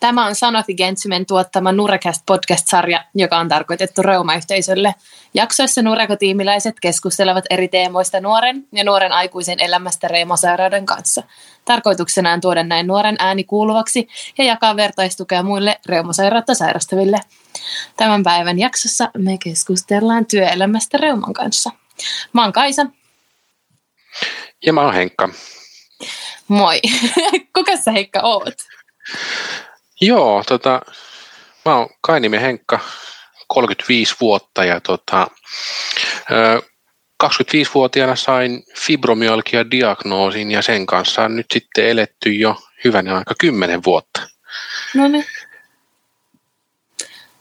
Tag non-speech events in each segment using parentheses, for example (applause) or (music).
Tämä on Sanofi Gentsymen tuottama Nurecast podcast-sarja, joka on tarkoitettu reumayhteisölle. Jaksoissa Nurekotiimiläiset keskustelevat eri teemoista nuoren ja nuoren aikuisen elämästä reumasairauden kanssa. Tarkoituksena on tuoda näin nuoren ääni kuuluvaksi ja jakaa vertaistukea muille reumasairautta sairastaville. Tämän päivän jaksossa me keskustellaan työelämästä reuman kanssa. Mä oon Kaisa. Ja mä oon Henkka. Moi. (laughs) Kuka sä Heikka oot? Joo, tota, mä oon Kainimi Henkka, 35 vuotta ja tota, 25-vuotiaana sain fibromyalgia diagnoosin ja sen kanssa on nyt sitten eletty jo hyvänä aika 10 vuotta. No niin.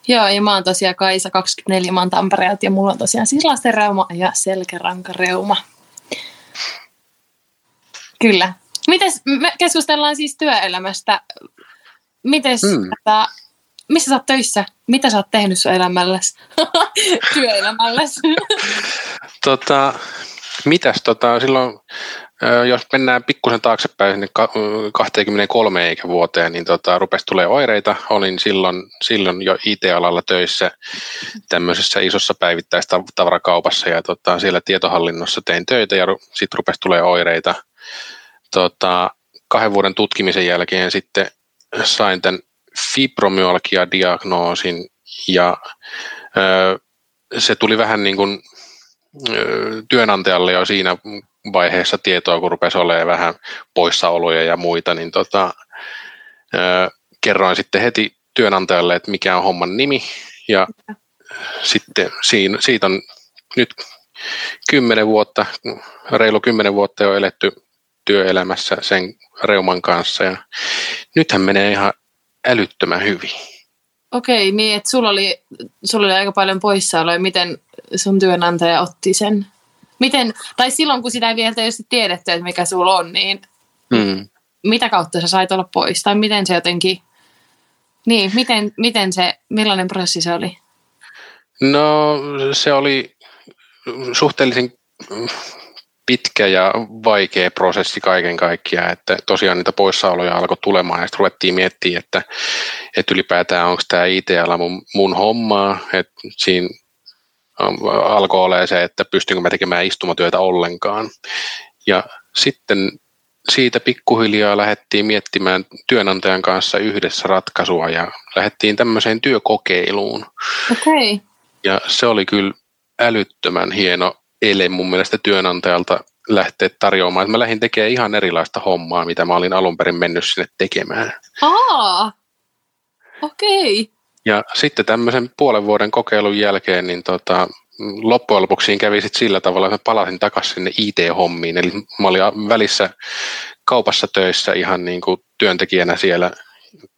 Joo, ja mä oon tosiaan Kaisa, 24, mä oon Tampereelta ja mulla on tosiaan siis lastenreuma ja selkärankareuma. Kyllä. Mites, me keskustellaan siis työelämästä. Mites, hmm. että, missä sä oot töissä? Mitä sä oot tehnyt sun elämälläsi? (laughs) Työelämälläsi? (laughs) tota, mitäs tota, silloin, jos mennään pikkusen taaksepäin sinne 23 eikä vuoteen, niin tota, rupesi tulee oireita. Olin silloin, silloin jo IT-alalla töissä tämmöisessä isossa päivittäistavarakaupassa ja tota, siellä tietohallinnossa tein töitä ja sitten rupesi tulee oireita. Tota, kahden vuoden tutkimisen jälkeen sitten sain tämän fibromyalgia-diagnoosin ja se tuli vähän niin kuin työnantajalle jo siinä vaiheessa tietoa, kun rupesi olemaan vähän poissaoloja ja muita, niin tota, ö, kerroin sitten heti työnantajalle, että mikä on homman nimi ja sitten siinä, siitä on nyt kymmenen vuotta, reilu kymmenen vuotta jo eletty työelämässä sen reuman kanssa ja nythän menee ihan älyttömän hyvin. Okei, niin että sulla oli, sulla oli aika paljon poissaoloja. Miten sun työnantaja otti sen? Miten, tai silloin kun sitä ei vielä tietysti tiedetty, että mikä sulla on, niin hmm. mitä kautta sä sait olla pois? Tai miten se jotenkin, niin, miten, miten se, millainen prosessi se oli? No se oli suhteellisen pitkä ja vaikea prosessi kaiken kaikkiaan, että tosiaan niitä poissaoloja alkoi tulemaan ja sitten ruvettiin miettimään, että, että ylipäätään onko tämä IT-ala mun, mun hommaa, että siinä alkoi olemaan se, että pystynkö mä tekemään istumatyötä ollenkaan. Ja sitten siitä pikkuhiljaa lähdettiin miettimään työnantajan kanssa yhdessä ratkaisua ja lähdettiin tämmöiseen työkokeiluun. Okay. Ja se oli kyllä älyttömän hieno ele mun mielestä työnantajalta lähteä tarjoamaan. Että mä lähdin tekemään ihan erilaista hommaa, mitä mä olin alun perin mennyt sinne tekemään. Aa, okei. Okay. Ja sitten tämmöisen puolen vuoden kokeilun jälkeen, niin tota, loppujen lopuksi kävi sit sillä tavalla, että mä palasin takaisin sinne IT-hommiin. Eli mä olin välissä kaupassa töissä ihan niin kuin työntekijänä siellä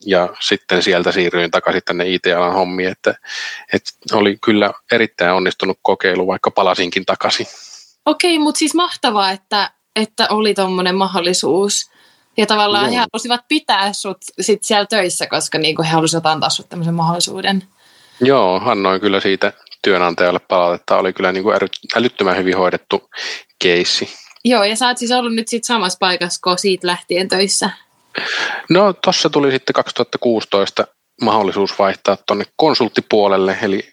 ja sitten sieltä siirryin takaisin tänne IT-alan hommiin, että, että oli kyllä erittäin onnistunut kokeilu, vaikka palasinkin takaisin. Okei, mutta siis mahtavaa, että, että oli tuommoinen mahdollisuus. Ja tavallaan no. he halusivat pitää sut sit siellä töissä, koska niinku he halusivat antaa sut tämmöisen mahdollisuuden. Joo, annoin kyllä siitä työnantajalle palautetta. Oli kyllä niinku älyttömän hyvin hoidettu keissi. Joo, ja sä oot siis ollut nyt sit samassa paikassa kuin siitä lähtien töissä. No tuossa tuli sitten 2016 mahdollisuus vaihtaa tuonne konsulttipuolelle, eli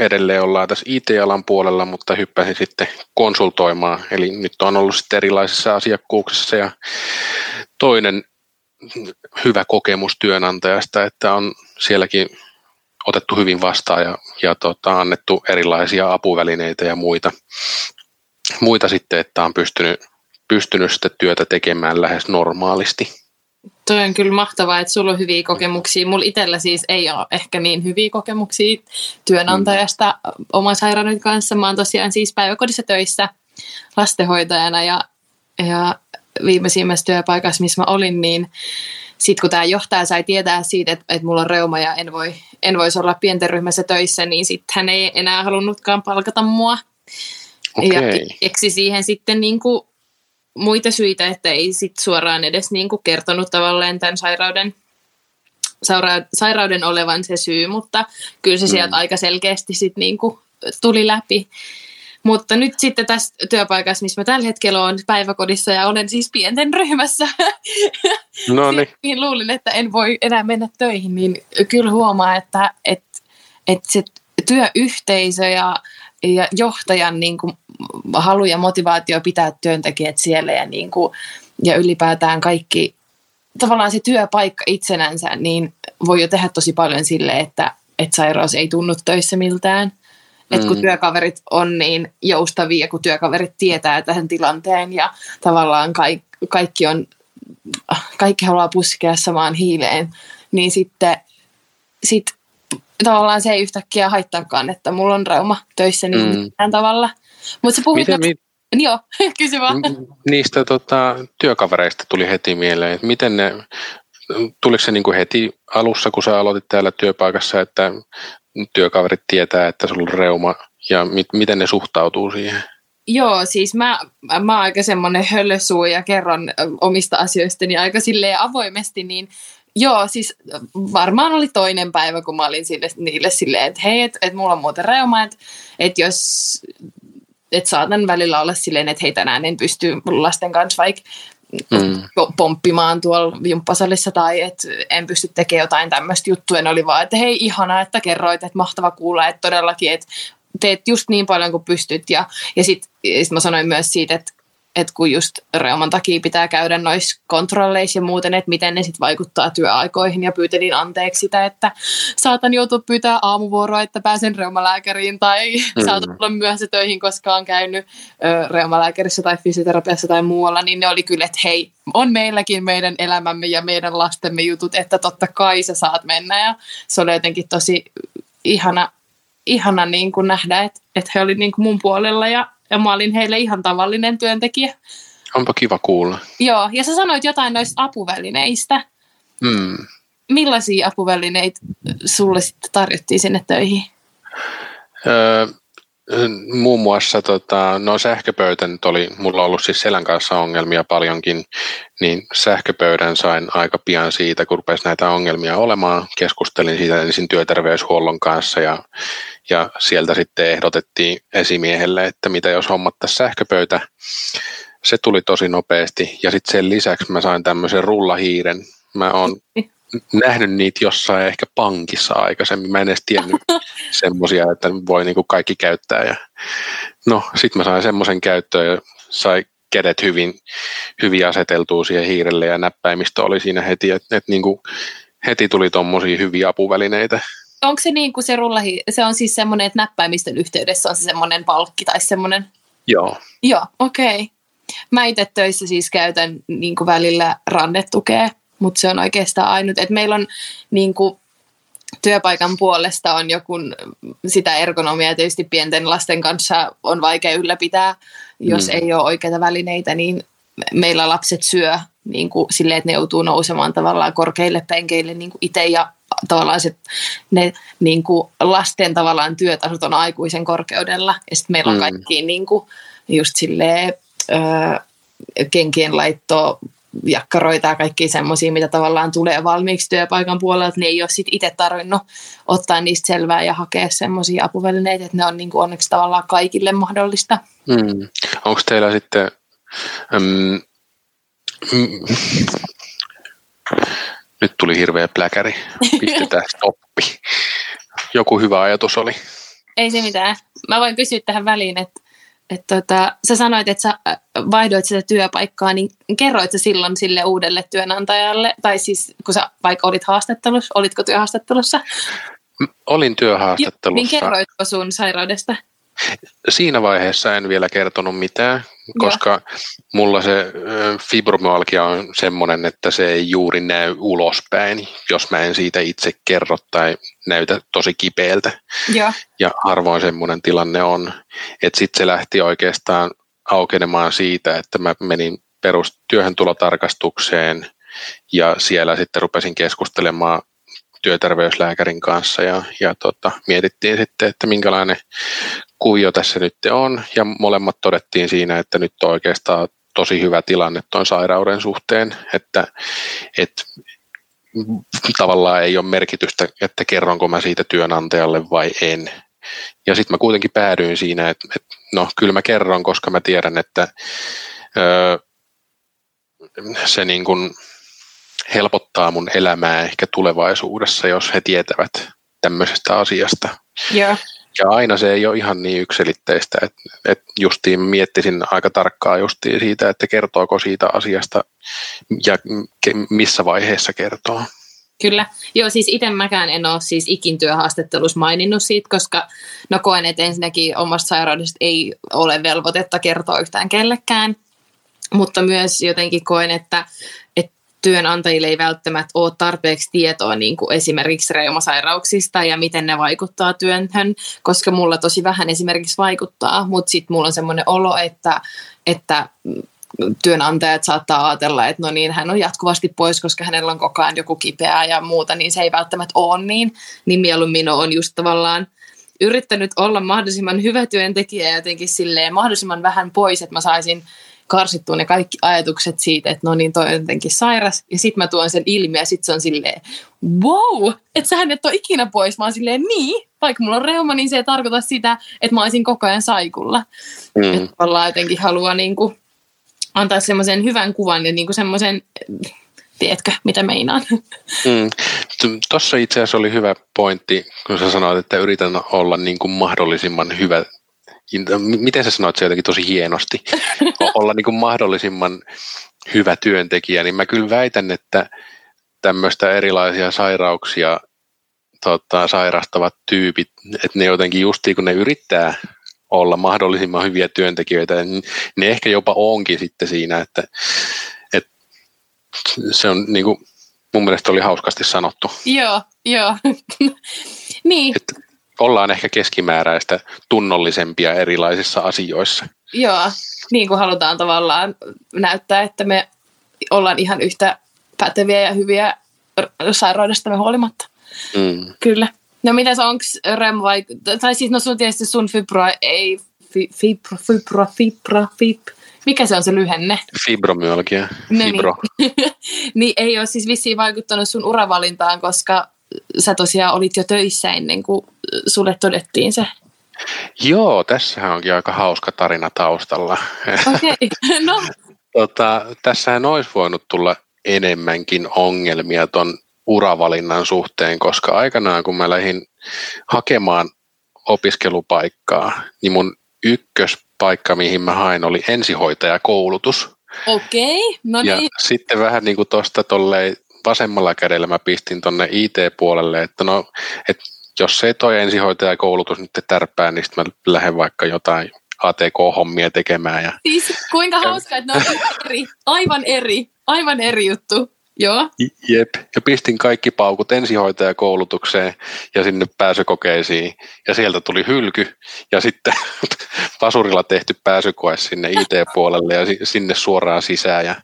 edelleen ollaan tässä IT-alan puolella, mutta hyppäsin sitten konsultoimaan. Eli nyt on ollut sitten erilaisissa asiakkuuksissa ja toinen hyvä kokemus työnantajasta, että on sielläkin otettu hyvin vastaan ja, ja tota, annettu erilaisia apuvälineitä ja muita, muita sitten, että on pystynyt, pystynyt sitten työtä tekemään lähes normaalisti. Toi on kyllä mahtavaa, että sulla on hyviä kokemuksia. Mulla itsellä siis ei ole ehkä niin hyviä kokemuksia työnantajasta mm. oman sairauden kanssa. Mä oon tosiaan siis päiväkodissa töissä lastenhoitajana ja, ja viimeisimmässä työpaikassa, missä mä olin, niin sitten kun tämä johtaja sai tietää siitä, että, että mulla on reuma ja en, voi, en voisi olla pienten ryhmässä töissä, niin sitten hän ei enää halunnutkaan palkata mua. Okay. Ja keksi siihen sitten niin kuin muita syitä, että ei sit suoraan edes niin kuin kertonut tavallaan tämän sairauden, sairauden olevan se syy, mutta kyllä se sieltä mm. aika selkeästi sit niin kuin tuli läpi. Mutta nyt sitten tässä työpaikassa, missä mä tällä hetkellä olen päiväkodissa ja olen siis pienten ryhmässä, no (laughs) niin. niin luulin, että en voi enää mennä töihin, niin kyllä huomaa, että, että, että se työyhteisö ja, ja johtajan niin kuin, halu ja motivaatio pitää työntekijät siellä ja, niin kuin, ja ylipäätään kaikki, tavallaan se työpaikka itsenänsä, niin voi jo tehdä tosi paljon sille, että, että sairaus ei tunnu töissä miltään. Että kun mm. työkaverit on niin joustavia, kun työkaverit tietää tähän tilanteen ja tavallaan kaikki, kaikki, on, kaikki haluaa puskea samaan hiileen, niin sitten sit tavallaan se ei yhtäkkiä haittaakaan, että mulla on reuma töissä niin mm. tavalla. Mutta se puhuit... Miten, mi- Joo, (laughs) kysy vaan. Niistä tota, työkavereista tuli heti mieleen, että miten ne, tuliko se niin kuin heti alussa, kun sä aloitit täällä työpaikassa, että työkaverit tietää, että sulla on reuma ja mit, miten ne suhtautuu siihen? Joo, siis mä, mä oon aika semmoinen hölösuu ja kerron omista asioistani aika silleen avoimesti, niin Joo, siis varmaan oli toinen päivä, kun mä olin sille, niille silleen, että hei, että et mulla on muuten reuma, että et jos et saatan välillä olla silleen, että hei tänään en pysty lasten kanssa vaikka mm. pomppimaan tuolla jumppasalissa tai että en pysty tekemään jotain tämmöistä juttua. Ne oli vaan, että hei ihana, että kerroit, että mahtava kuulla, että todellakin, että teet just niin paljon kuin pystyt. Ja, ja sitten sit mä sanoin myös siitä, että että kun just reuman takia pitää käydä noissa kontrolleissa ja muuten, että miten ne sitten vaikuttaa työaikoihin ja pyytelin anteeksi sitä, että saatan joutua pyytää aamuvuoroa, että pääsen reumalääkäriin tai mm. saatan tulla myöhässä töihin, koska on käynyt ö, reumalääkärissä tai fysioterapiassa tai muualla, niin ne oli kyllä, että hei, on meilläkin meidän elämämme ja meidän lastemme jutut, että totta kai sä saat mennä ja se oli jotenkin tosi ihana, ihana niin kuin nähdä, että, että he olivat niin kuin mun puolella ja ja mä olin heille ihan tavallinen työntekijä. Onpa kiva kuulla. Joo, ja sä sanoit jotain noista apuvälineistä. Hmm. Millaisia apuvälineitä sulle sitten tarjottiin sinne töihin? Öö, muun muassa tota, no sähköpöytä nyt oli, mulla ollut siis selän kanssa ongelmia paljonkin, niin sähköpöydän sain aika pian siitä, kun rupesi näitä ongelmia olemaan. Keskustelin siitä ensin työterveyshuollon kanssa ja, ja sieltä sitten ehdotettiin esimiehelle, että mitä jos hommattaisiin sähköpöytä. Se tuli tosi nopeasti ja sitten sen lisäksi mä sain tämmöisen rullahiiren. Mä oon (laughs) nähnyt niitä jossain ehkä pankissa aikaisemmin. Mä en edes tiennyt (laughs) semmoisia, että voi niinku kaikki käyttää. Ja no, sitten mä sain semmoisen käyttöön ja sai kädet hyvin, hyvin aseteltua siihen hiirelle ja näppäimistö oli siinä heti, että et niinku heti tuli tuommoisia hyviä apuvälineitä. Onko se niin kuin se rullahi, se on siis semmoinen, että näppäimistön yhteydessä on se semmoinen palkki tai semmoinen? Joo. Joo, okei. Okay. Mä itse töissä siis käytän niin kuin välillä rannetukea mutta se on oikeastaan ainut. Että meillä on niin kuin, työpaikan puolesta on joku, sitä ergonomiaa tietysti pienten lasten kanssa on vaikea ylläpitää, jos mm. ei ole oikeita välineitä, niin meillä lapset syö niin kuin silleen, että ne joutuu nousemaan tavallaan korkeille penkeille niin kuin itse ja tavallaan se, ne niin kuin lasten tavallaan työtasot on aikuisen korkeudella ja sitten meillä on mm. kaikki niin kuin, just silleen, öö, kenkien laitto, jakkaroita ja kaikki semmoisia, mitä tavallaan tulee valmiiksi työpaikan puolelta, niin ei ole sit itse tarvinnut ottaa niistä selvää ja hakea semmoisia apuvälineitä, että ne on niin kuin onneksi tavallaan kaikille mahdollista. Mm. Onko teillä sitten, mm, mm, nyt tuli hirveä pläkäri, pistetään (laughs) stoppi. Joku hyvä ajatus oli. Ei se mitään. Mä voin kysyä tähän väliin, että että tota, sä sanoit, että sä äh, vaihdoit sitä työpaikkaa, niin kerroit sä silloin sille uudelle työnantajalle, tai siis kun sä vaikka olit haastattelussa, olitko työhaastattelussa? Olin työhaastattelussa. Jo, niin kerroitko sun sairaudesta? Siinä vaiheessa en vielä kertonut mitään, koska Joo. mulla se fibromyalgia on semmoinen, että se ei juuri näy ulospäin, jos mä en siitä itse kerro tai näytä tosi kipeältä. Joo. Ja harvoin semmoinen tilanne on. Että sitten se lähti oikeastaan aukenemaan siitä, että mä menin perustyöhön tulotarkastukseen ja siellä sitten rupesin keskustelemaan työterveyslääkärin kanssa ja, ja tota, mietittiin sitten, että minkälainen kuvio tässä nyt on ja molemmat todettiin siinä, että nyt on oikeastaan tosi hyvä tilanne tuon sairauden suhteen, että, että tavallaan ei ole merkitystä, että kerronko mä siitä työnantajalle vai en. Ja sitten mä kuitenkin päädyin siinä, että, että no kyllä mä kerron, koska mä tiedän, että öö, se niin kuin helpottaa mun elämää ehkä tulevaisuudessa, jos he tietävät tämmöisestä asiasta. Yeah. Ja aina se ei ole ihan niin yksilitteistä, että, että justiin miettisin aika tarkkaa justiin siitä, että kertooko siitä asiasta ja missä vaiheessa kertoo. Kyllä. Joo, siis itse mäkään en ole siis ikin työhaastattelussa maininnut siitä, koska no koen, että ensinnäkin omasta sairaudesta ei ole velvoitetta kertoa yhtään kellekään, mutta myös jotenkin koen, että, että työnantajille ei välttämättä ole tarpeeksi tietoa niin kuin esimerkiksi reumasairauksista ja miten ne vaikuttaa työhön, koska mulla tosi vähän esimerkiksi vaikuttaa, mutta sitten mulla on semmoinen olo, että, että työnantajat saattaa ajatella, että no niin, hän on jatkuvasti pois, koska hänellä on koko ajan joku kipeää ja muuta, niin se ei välttämättä ole niin, niin mieluummin on just tavallaan yrittänyt olla mahdollisimman hyvä työntekijä jotenkin silleen mahdollisimman vähän pois, että mä saisin karsittua ne kaikki ajatukset siitä, että no niin, toi on jotenkin sairas. Ja sitten mä tuon sen ilmi ja sitten se on silleen, wow, että sähän et ole ikinä pois. Mä oon silleen, niin, vaikka mulla on reuma, niin se ei tarkoita sitä, että mä olisin koko ajan saikulla. Mm. Että ollaan jotenkin haluaa niin kuin antaa semmoisen hyvän kuvan ja niin kuin semmoisen, tiedätkö, mitä meinaan. Mm. Tuossa itse asiassa oli hyvä pointti, kun sä sanoit, että yritän olla niin kuin mahdollisimman hyvä miten sä sanoit se jotenkin tosi hienosti, olla niin kuin mahdollisimman hyvä työntekijä, niin mä kyllä väitän, että tämmöistä erilaisia sairauksia tota, sairastavat tyypit, että ne jotenkin justiin kun ne yrittää olla mahdollisimman hyviä työntekijöitä, niin ne ehkä jopa onkin sitten siinä, että, että se on niin kuin, mun mielestä oli hauskasti sanottu. Joo, joo. (laughs) niin. Että ollaan ehkä keskimääräistä tunnollisempia erilaisissa asioissa. Joo, niin kuin halutaan tavallaan näyttää, että me ollaan ihan yhtä päteviä ja hyviä sairaudestamme huolimatta. Mm. Kyllä. No mitäs onko REM vai, tai siis no sun tietysti sun fibro ei, fi, fibro, fibro, fibro, fib, mikä se on se lyhenne? Fibromyalgia, no fibro. Niin. (laughs) niin ei ole siis vissiin vaikuttanut sun uravalintaan, koska sä tosiaan olit jo töissä ennen kuin sulle todettiin se. Joo, tässä onkin aika hauska tarina taustalla. Okei, okay. (laughs) no. tota, tässähän olisi voinut tulla enemmänkin ongelmia ton uravalinnan suhteen, koska aikanaan kun mä lähdin hakemaan opiskelupaikkaa, niin mun ykköspaikka, mihin mä hain, oli ensihoitajakoulutus. Okei, okay, no niin. Ja sitten vähän niin kuin tuosta vasemmalla kädellä mä pistin tonne IT-puolelle, että no, että jos se toi ensihoitajakoulutus nyt tärppää, niin sitten mä lähden vaikka jotain ATK-hommia tekemään. Ja, siis kuinka hauska, että ne on eri, aivan eri, aivan eri juttu. Joo. Jep, ja pistin kaikki paukut ensihoitajakoulutukseen ja sinne pääsykokeisiin, ja sieltä tuli hylky, ja sitten (laughs) pasurilla tehty pääsykoe sinne IT-puolelle ja sinne suoraan sisään, ja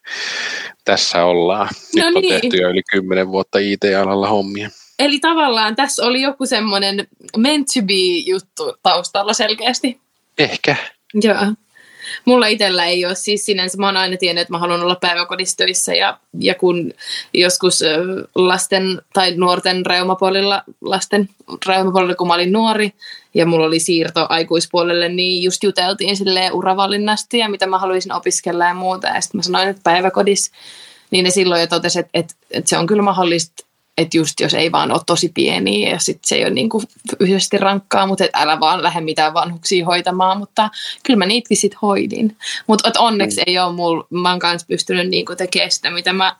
tässä ollaan. Nyt no niin. on tehty jo yli kymmenen vuotta IT-alalla hommia. Eli tavallaan tässä oli joku semmoinen meant to be juttu taustalla selkeästi. Ehkä. Joo. Mulla itsellä ei ole siis sinänsä, mä oon aina tiennyt, että mä haluan olla päiväkodissa töissä ja, ja kun joskus lasten tai nuorten reumapuolilla, lasten reumapuolilla, kun mä olin nuori ja mulla oli siirto aikuispuolelle, niin just juteltiin silleen uravalinnasta ja mitä mä haluaisin opiskella ja muuta. Ja sitten mä sanoin, että päiväkodissa, niin ne silloin jo totesi, että, että, että se on kyllä mahdollista että just jos ei vaan ole tosi pieni ja sitten se ei ole niin kuin fyysisesti rankkaa, mutta et älä vaan lähde mitään vanhuksia hoitamaan, mutta kyllä mä niitäkin sitten hoidin. Mutta onneksi mm. ei ole mulla, mä oon kanssa pystynyt niin tekemään sitä, mitä mä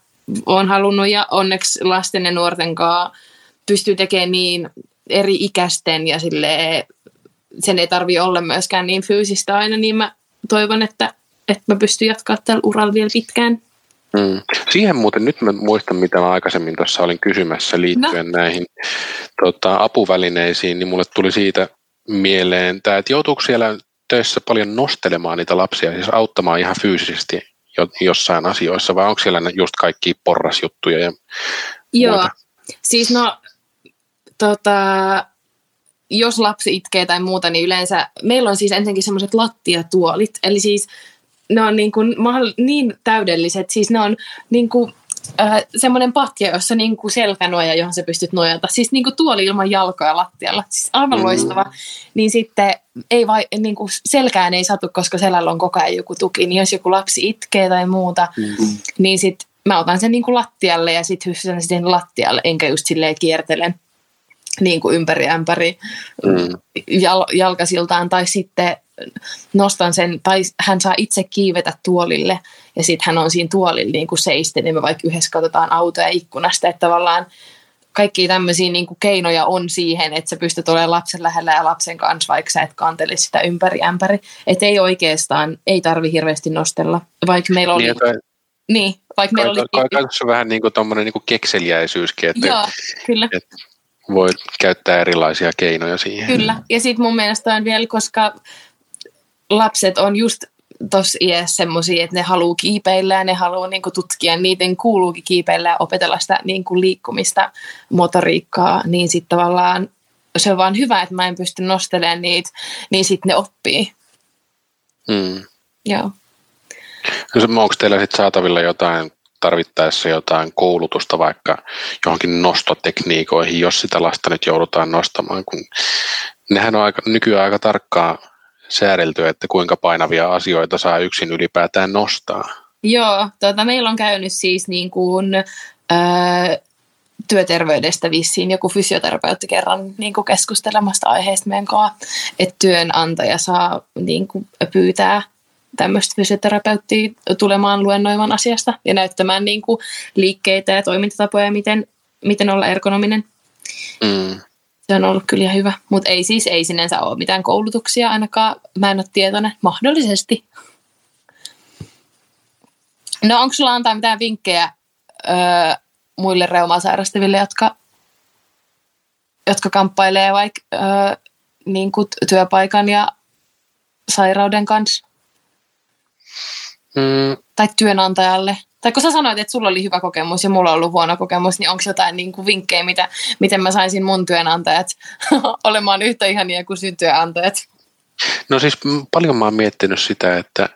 oon halunnut ja onneksi lasten ja nuorten kanssa pystyy tekemään niin eri ikäisten ja sille sen ei tarvi olla myöskään niin fyysistä aina, niin mä toivon, että, että mä pystyn jatkaa tällä uralla vielä pitkään. Mm. Siihen muuten nyt mä muistan, mitä mä aikaisemmin tuossa olin kysymässä liittyen no. näihin tota, apuvälineisiin, niin mulle tuli siitä mieleen tämä, että joutuuko siellä töissä paljon nostelemaan niitä lapsia, siis auttamaan ihan fyysisesti jossain asioissa, vai onko siellä just kaikki porrasjuttuja ja Joo, muuta? siis no tota, jos lapsi itkee tai muuta, niin yleensä meillä on siis ensinnäkin semmoiset lattiatuolit, eli siis ne on niin, kuin, niin täydelliset, siis ne on niin kuin äh, semmoinen patja, jossa niin kuin selkänoja, johon sä pystyt nojata. Siis niin kuin tuoli ilman jalkoja lattialla. Siis aivan mm. loistava. Niin sitten ei vai, niin kuin selkään ei satu, koska selällä on koko ajan joku tuki. Niin jos joku lapsi itkee tai muuta, mm. niin sitten mä otan sen niin kuin lattialle ja sitten hyssän sen lattialle, enkä just silleen kiertelen niin kuin ympäri ämpäri mm. jal, jalkasiltaan. Tai sitten nostan sen, tai hän saa itse kiivetä tuolille ja sitten hän on siinä tuolilla niin kuin seisten niin me vaikka yhdessä katsotaan autoja ikkunasta, että tavallaan kaikki tämmöisiä niin kuin keinoja on siihen, että sä pystyt olemaan lapsen lähellä ja lapsen kanssa, vaikka sä et kantele sitä ympäri ämpäri. Että ei oikeastaan, ei tarvi hirveästi nostella, vaikka meillä oli... Niin. Niin, vaikka meillä oli... Kai, vähän niin kuin tommoinen niin kuin kekseliäisyyskin, että, Joo, kyllä. että voi käyttää erilaisia keinoja siihen. Kyllä, ja sitten mun mielestä on vielä, koska lapset on just tuossa iässä semmoisia, että ne haluaa kiipeillä ja ne haluaa niinku tutkia, niiden kuuluukin kiipeillä ja opetella sitä niinku liikkumista, motoriikkaa, niin sitten tavallaan se on vaan hyvä, että mä en pysty nostelemaan niitä, niin sitten ne oppii. Mm. Joo. No, onko teillä sitten saatavilla jotain tarvittaessa jotain koulutusta vaikka johonkin nostotekniikoihin, jos sitä lasta nyt joudutaan nostamaan, kun nehän on aika, nykyään aika tarkkaa säädelty, että kuinka painavia asioita saa yksin ylipäätään nostaa. Joo, tuota, meillä on käynyt siis niin kuin, ää, työterveydestä vissiin joku fysioterapeutti kerran niin kuin keskustelemasta aiheesta meidän kanssa, että työnantaja saa niin kuin, pyytää tämmöistä fysioterapeuttia tulemaan luennoimaan asiasta ja näyttämään niin kuin, liikkeitä ja toimintatapoja, miten, miten olla ergonominen. Mm se on ollut kyllä hyvä. Mutta ei siis, ei sinänsä ole mitään koulutuksia ainakaan. Mä en ole tietoinen. Mahdollisesti. No onko sulla antaa mitään vinkkejä öö, muille reumasairastaville, jotka, jotka kamppailee vaikka öö, niin työpaikan ja sairauden kanssa? Mm. Tai työnantajalle? Tai kun sä sanoit, että sulla oli hyvä kokemus ja mulla on ollut huono kokemus, niin onko jotain niin kuin vinkkejä, mitä, miten mä saisin mun työnantajat (laughs) olemaan yhtä ihania kuin sun työnantajat? No siis paljon mä oon miettinyt sitä, että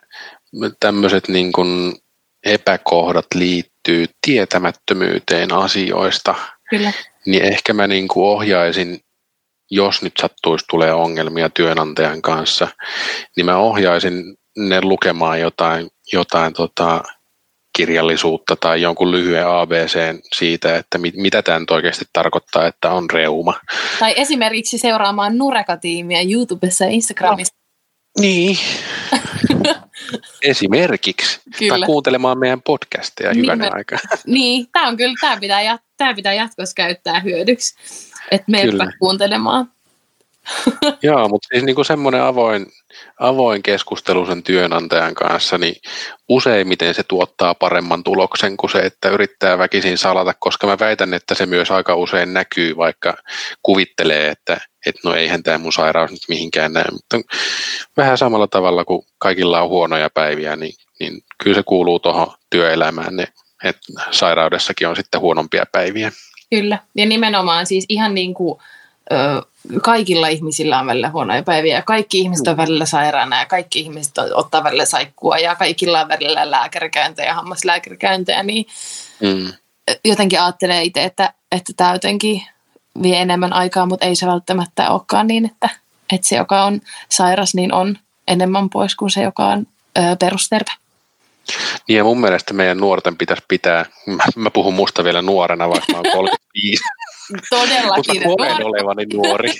tämmöiset niin kuin epäkohdat liittyy tietämättömyyteen asioista. Kyllä. Niin ehkä mä niin kuin ohjaisin, jos nyt sattuisi tulee ongelmia työnantajan kanssa, niin mä ohjaisin ne lukemaan jotain, jotain tota, kirjallisuutta tai jonkun lyhyen ABC siitä, että mit, mitä tämä nyt oikeasti tarkoittaa, että on reuma. Tai esimerkiksi seuraamaan Nureka-tiimiä YouTubessa ja Instagramissa. No, niin. (laughs) esimerkiksi. Kyllä. Tai kuuntelemaan meidän podcasteja niin hyvänä me, aikaa. (laughs) Niin, tämä on kyllä, tämä pitää, tämä pitää jatkossa käyttää hyödyksi, että meidät kuuntelemaan. (laughs) Joo, mutta siis niinku semmoinen avoin, avoin keskustelu sen työnantajan kanssa, niin useimmiten se tuottaa paremman tuloksen kuin se, että yrittää väkisin salata, koska mä väitän, että se myös aika usein näkyy, vaikka kuvittelee, että, että no eihän tämä mun sairaus nyt mihinkään näy, mutta vähän samalla tavalla kuin kaikilla on huonoja päiviä, niin, niin kyllä se kuuluu tuohon työelämään, ne, että sairaudessakin on sitten huonompia päiviä. Kyllä, ja nimenomaan siis ihan niin kuin kaikilla ihmisillä on välillä huonoja päiviä. Kaikki ihmiset on välillä sairaana ja kaikki ihmiset ottaa välillä saikkua ja kaikilla on välillä lääkärikäyntejä ja hammaslääkärikäyntejä. Niin mm. Jotenkin ajattelee itse, että, että tämä jotenkin vie enemmän aikaa, mutta ei se välttämättä olekaan niin, että, että se, joka on sairas, niin on enemmän pois kuin se, joka on ö, perusterve. Niin ja mun mielestä meidän nuorten pitäisi pitää, mä, mä puhun musta vielä nuorena, vaikka mä oon 35, Todellakin. Mutta koen olevani nuori.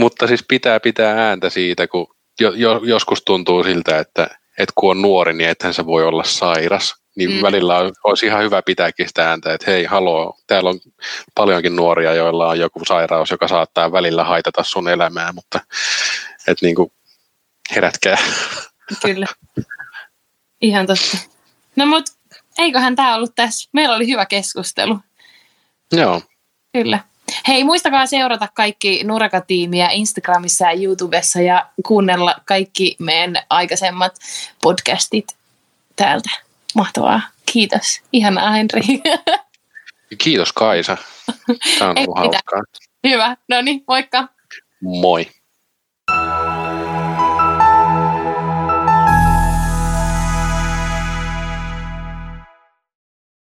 Mutta siis pitää pitää ääntä siitä, kun jo, jo, joskus tuntuu siltä, että, että kun on nuori, niin ethän se voi olla sairas. Niin mm. välillä olisi ihan hyvä pitääkin sitä ääntä, että hei, haloo, täällä on paljonkin nuoria, joilla on joku sairaus, joka saattaa välillä haitata sun elämää, mutta että niin kuin herätkää. Kyllä. Ihan totta. No mut eiköhän tämä ollut tässä. Meillä oli hyvä keskustelu. Joo. Kyllä. Hei, muistakaa seurata kaikki Nuraka-tiimiä Instagramissa ja YouTubessa ja kuunnella kaikki meidän aikaisemmat podcastit täältä. Mahtavaa. Kiitos. Ihanaa, Henri. Kiitos Kaisa. Tämä on (laughs) ollut hauskaa. Hyvä. No niin, moikka. Moi.